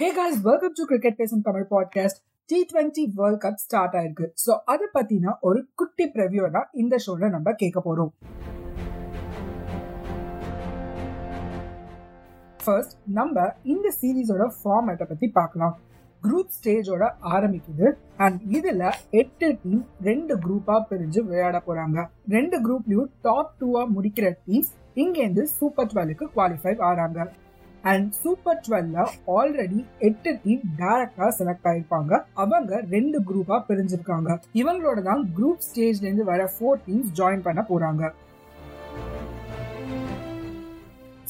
Hey guys welcome to cricket பேசும் Tamil podcast T twenty world cup start ஆயிருக்கு. So அதை பத்தின ஒரு குட்டி ப்ரெவியூ தான் இந்த ஷோல நம்ம கேட்க போறோம். ஃபர்ஸ்ட் நம்ம இந்த சீரீஸோட ஃபார்மேட்டை பத்தி பார்க்கலாம். குரூப் ஸ்டேஜோட ஆரம்பிக்குது. அண்ட் இதுல எட்டு டீம் ரெண்டு குரூப்பா பிரிஞ்சு விளையாட போறாங்க. ரெண்டு குரூப்லயும் டாப் டூவா முடிக்கிற டீம்ஸ் இங்கேருந்து சூப்பர் டுவெல்லுக்கு குவாலிஃபை ஆறாங்க. அண்ட் சூப்பர் டுவெல்ல ஆல்ரெடி எட்டு டீம் டைரக்டா செலக்ட் ஆயிருப்பாங்க. அவங்க ரெண்டு குரூப்பா பிரிஞ்சிருக்காங்க. இவங்களோட தான் குரூப் ஸ்டேஜ்ல இருந்து வர ஃபோர் டீம்ஸ் ஜாயின் பண்ண போறாங்க.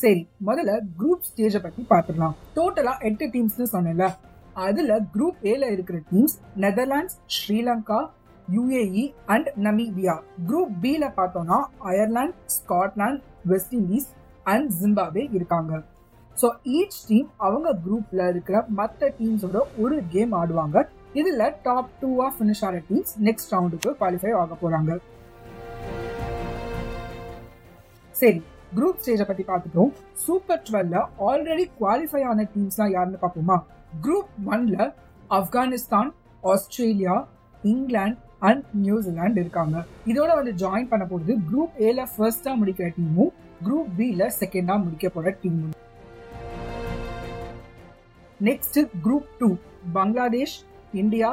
சரி முதல்ல குரூப் ஸ்டேஜ பத்தி பாத்துக்கலாம் டோட்டலா எட்டு டீம்ஸ்னு சொன்னேன்ல. அதுல குரூப் ஏல இருக்கிற teams Netherlands Sri Lanka UAE and Namibia group B ல பார்த்தோம்னா Ireland Scotland West Indies and Zimbabwe இருக்காங்க. ஸோ ஈச் டீம் அவங்க குரூப்ல இருக்கிற மற்ற டீம்ஸோட ஒரு கேம் ஆடுவாங்க. இதுல டாப் டூவா ஃபினிஷ் ஆகிற டீம்ஸ் நெக்ஸ்ட் ரவுண்டுக்கு குவாலிஃபை ஆக போறாங்க. சரி குரூப் ஸ்டேஜை பத்தி பார்த்துட்டோம். சூப்பர் டுவெல்ல ஆல்ரெடி குவாலிஃபை ஆன டீம்ஸ்லாம் யாருன்னு பார்ப்போமா? குரூப் ஒன்ல Afghanistan Australia England and New Zealand இருக்காங்க. இதோட வந்து ஜாயின் பண்ண போகுது குரூப் ஏல ஃபர்ஸ்டா முடிக்கிற டீமும் குரூப் பில செகண்டா முடிக்க போற டீமும் next group two Bangladesh India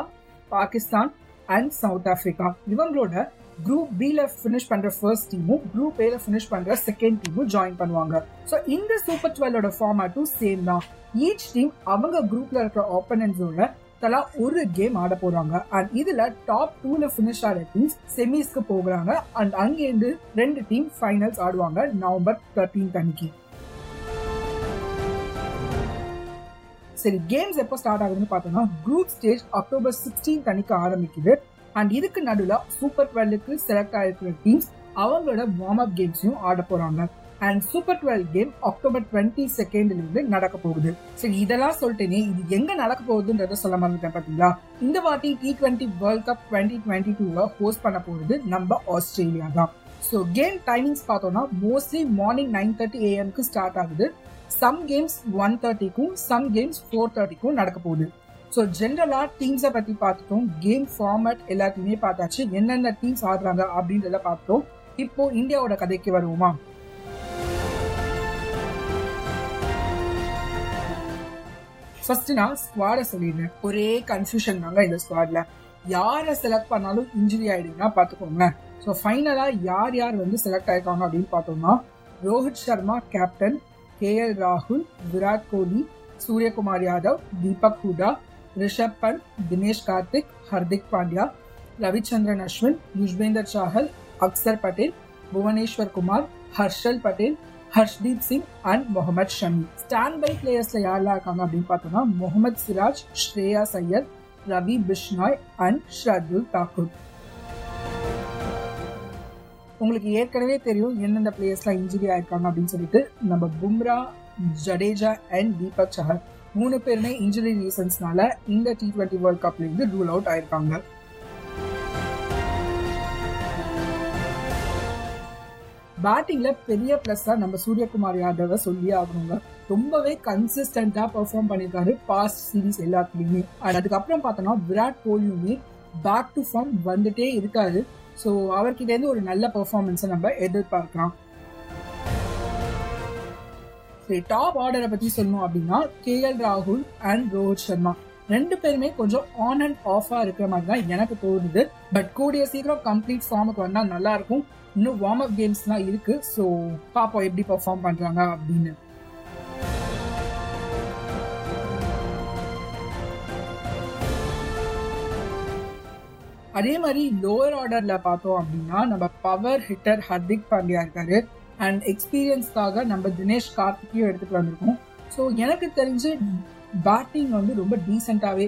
Pakistan and South Africa இவங்களோட குரூப் பில ஃபினிஷ் பண்ற ஃபர்ஸ்ட் டீமும் குரூப் ஏல ஃபினிஷ் பண்ற செகண்ட் டீமும் ஜாயின் பண்ணுவாங்க. ஸோ இந்த சூப்பர் டுவெல்லோட ஃபார்மேட்டும் சேம் தான். ஈச் டீம் அவங்க குரூப்ல இருக்கிற ஆப்பனன்ஸோட தலா ஒரு கேம் ஆட போறாங்க. அண்ட் இதுல டாப் டூல ஃபினிஷ் ஆகிற டீம்ஸ் செமிஸ்க்கு போகிறாங்க. அண்ட் அங்கேருந்து ரெண்டு டீம் ஃபைனல்ஸ் ஆடுவாங்க நவம்பர் தேர்ட்டீன் அன்னைக்கு. சரி கேம்ஸ் எப்போ ஸ்டார்ட் ஆகுதுன்னு பார்த்தோம்னா குரூப் ஸ்டேஜ் அக்டோபர் சிக்ஸ்டீன் அன்னைக்கு ஆரம்பிக்குது. அண்ட் இதுக்கு நடுவில் சூப்பர் டுவெல்லுக்கு செலக்ட் ஆயிருக்கிற டீம்ஸ் அவங்களோட வார்ம் அப் கேம்ஸையும் ஆட போறாங்க. And super twelve game October twenty செகண்ட்ல இருந்து நடக்க போகுது. சரி இதெல்லாம் சொல்லிட்டேனே இது எங்க நடக்க போகுதுன்றத சொல்ல மறந்துட்டேன் பாத்தீங்களா? இந்த வாட்டி T twenty World Cup twenty twenty டூல ஹோஸ்ட் பண்ண போகுது நம்ம ஆஸ்திரேலியா தான். ஸோ கேம் டைமிங்ஸ் பார்த்தோம்னா மோஸ்ட்லி மார்னிங் நைன் தேர்ட்டி ஏஎம்க்கு ஸ்டார்ட் ஆகுது. சம் கேம்ஸ் ஒன் தேர்ட்டிக்கும் சம் கேம்ஸ் ஃபோர் தேர்ட்டிக்கும் நடக்க போகுது ஸோ ஜென்ரலாக டீம்ஸை பற்றி பார்த்துட்டோம். கேம் ஃபார்மேட் எல்லாத்தையுமே பார்த்தாச்சு. என்னென்ன டீம்ஸ் ஆடுறாங்க அப்படின்றத பார்த்தோம் இப்போ இந்தியாவோட கதைக்கு வருவோமா? ஃபர்ஸ்ட் நான் ஸ்குவாடை சொல்லிடுறேன். ஒரே கன்ஃபியூஷன் தாங்க இந்த ஸ்குவாட்ல யாரை செலக்ட் பண்ணாலும் இன்ஜுரி ஆயிடுங்கன்னா பார்த்துக்கோங்க. ஸோ ஃபைனலாக யார் யார் வந்து செலக்ட் ஆயிருக்காங்க அப்படின்னு பார்த்தோம்னா Rohit Sharma captain K L ராகுல் Virat Kohli Suryakumar Yadav Deepak Hooda Rishabh Pant Dinesh Karthik Hardik Pandya Ravichandran Ashwin Yuzvendra Chahal Axar Patel Bhuvneshwar Kumar Harshal Patel Arshdeep Singh and Mohammed Shami stand by பிளேயர்ஸ்ல யாரெல்லாம் இருக்காங்க அப்படின்னு பார்த்தோம்னா முகமது சிராஜ் ஸ்ரேயா சையத் Ravi Bishnoi and Shardul Thakur உங்களுக்கு ஏற்கனவே தெரியும் எந்தெந்த பிளேயர்ஸ்லாம் இன்ஜுரி ஆயிருக்காங்க அப்படின்னு சொல்லிட்டு நம்ம பும்ரா ஜடேஜா அண்ட் தீபக் சஹர் மூணு பேருமே இன்ஜுரி ரீசன்ஸ்னால இந்த டி ட்வெண்ட்டி வேர்ல்ட் கப்ல இருந்து ரூல் அவுட் ஆயிருக்காங்க. பேட்டிங்ல பெரிய பிளஸ்ஸா நம்ம சூரியகுமார் யாதவ சொல்லி ஆகணுங்க. ரொம்பவே கன்சிஸ்டண்டா பெர்ஃபார்ம் பண்ணிருக்காரு பாஸ்ட் சீரீஸ் எல்லாத்துலயுமே. அதுக்கப்புறம் பார்த்தோம்னா விராட் கோலியுமே பேக் டு ஃபார்ம் வந்துட்டே இருக்காரு. ஸோ அவர்கிட்ட இருந்து ஒரு நல்ல பர்ஃபார்மன்ஸை நம்ம எதிர்பார்க்கலாம். சரி டாப் ஆர்டரை பத்தி சொல்லணும் அப்படின்னா கே எல் ராகுல் அண்ட் ரோஹித் சர்மா ரெண்டு பேருமே கொஞ்சம் ஆன் அண்ட் ஆஃபா இருக்கிற மாதிரி தான் எனக்கு தோணுது. பட் கூடிய சீக்கிரம் கம்ப்ளீட் ஃபார்முக்கு வந்தா நல்லா இருக்கும். இன்னும் வார்ம் அப் கேம்ஸ்லாம் இருக்கு. ஸோ பாப்போம் எப்படி பர்ஃபார்ம் பண்றாங்க அப்படின்னு. அதே மாதிரி லோவர் ஆர்டர்ல பார்த்தோம் அப்படின்னா நம்ம பவர் ஹிட்டர் ஹர்திக் பாண்டியா இருக்காரு. அண்ட் எக்ஸ்பீரியன்ஸ்க்காக நம்ம தினேஷ் கார்த்திக்கையும் எடுத்துட்டு வந்திருக்கோம். ஸோ எனக்கு தெரிஞ்சு பேட்டிங் வந்து ரொம்ப டீசெண்டாகவே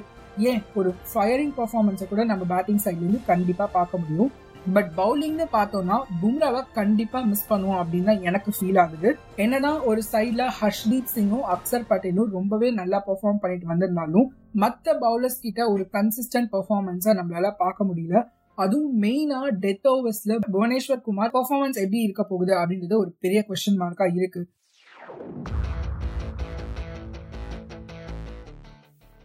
ஏன் ஒரு ஃபயரிங் பர்ஃபார்மன்ஸை கூட நம்ம பேட்டிங் சைட்லேருந்து கண்டிப்பாக பார்க்க முடியும். பட் பவுலிங்னு பார்த்தோம்னா பும்ராவை கண்டிப்பாக மிஸ் பண்ணுவோம் அப்படின்னு தான் எனக்கு ஃபீல் ஆகுது. என்னதான் ஒரு சைடில் ஹர்ஷ்தீப் சிங்கும் அக்சர் பட்டேலும் ரொம்பவே நல்லா பெர்ஃபார்ம் பண்ணிட்டு வந்திருந்தாலும் மற்ற பவுலர்ஸ் கிட்ட ஒரு கன்சிஸ்டன்ட் பெர்ஃபார்மன்ஸை நம்மளால பார்க்க முடியல. அதுவும் மெயினா டெத் ஓவர்ஸ்ல புவனேஸ்வர் குமார் பெர்ஃபார்மன்ஸ் எப்படி இருக்க போகுது அப்படின்றது ஒரு பெரிய கொஸ்டின் மார்க்கா இருக்கு.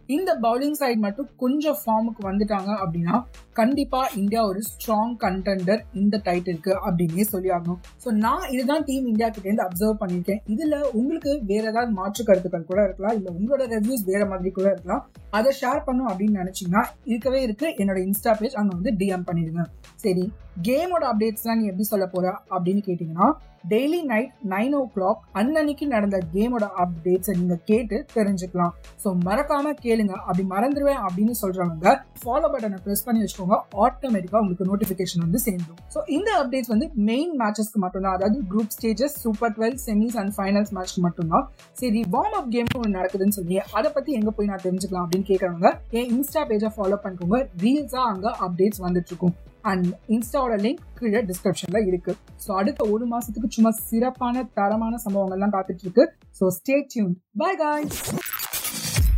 இந்த பவுலிங் சைட் மட்டும் கொஞ்சம் ஃபார்முக்கு வந்துட்டாங்க அப்படின்னா கண்டிப்பா இந்தியா ஒரு ஸ்ட்ராங் கண்டெண்டர் இந்த டைட்டிலுக்கு அப்படின்னே சொல்லி ஆகணும் ஸோ நான் இதுதான் டீம் இந்தியா கிட்ட இருந்து அப்சர்வ் பண்ணியிருக்கேன். இதுல உங்களுக்கு வேற ஏதாவது மாற்று கருத்துக்கள் கூட இருக்கலாம். இல்ல உங்களோட ரிவ்யூஸ் வேற மாதிரி கூட இருக்கலாம். அதை ஷேர் பண்ணும் அப்படின்னு நினைச்சீங்கன்னா இருக்கவே இருக்கு. என்னோட இன்ஸ்டா பேஜ் அங்க வந்து டிஎம் பண்ணிடுங்க. சரி கேமோட அப்டேட்ஸ்லாம் நீ எப்படி சொல்ல போற அப்படின்னு கேட்டீங்கன்னா daily night nine o'clock அன்னன்னைக்கு நடந்த கேமோட அப்டேட்ஸை நீங்க கேட்டு தெரிஞ்சுக்கலாம். ஸோ மறக்காம கேளுங்க. அப்படி மறந்துடுவேன் அப்படின்னு சொல்றவங்க ஃபாலோ பட்டனை ப்ரெஸ் பண்ணி வச்சுக்கோங்க. ஆட்டோமேட்டிக்கா உங்களுக்கு நோட்டிஃபிகேஷன் வந்து சேர்ந்துடும் ஸோ இந்த அப்டேட்ஸ் வந்து மெயின் மேட்சஸ்க்கு மட்டும்தான். அதாவது group stages super twelve semis and finals மேட்ச்க்கு மட்டும்தான். சரி வார்ம் அப் கேம் ஒன்று நடக்குதுன்னு சொல்லி அதை பத்தி எங்க போய் நான் தெரிஞ்சுக்கலாம் அப்படின்னு கேட்கறவங்க என் இன்ஸ்டா பேஜை ஃபாலோ பண்ணிக்கோங்க. ரீல்ஸா அங்கே அப்டேட்ஸ் வந்துட்டு இருக்கும் அண்ட் இன்ஸ்டாவோட லிங்க் கீழே டிஸ்கிரிப்ஷன்ல இருக்கு. ஸோ அடுத்த ஒரு மாசத்துக்கு சும்மா சிறப்பான தரமான சம்பவங்கள்லாம் காத்துட்டு இருக்கு. So stay tune bye guys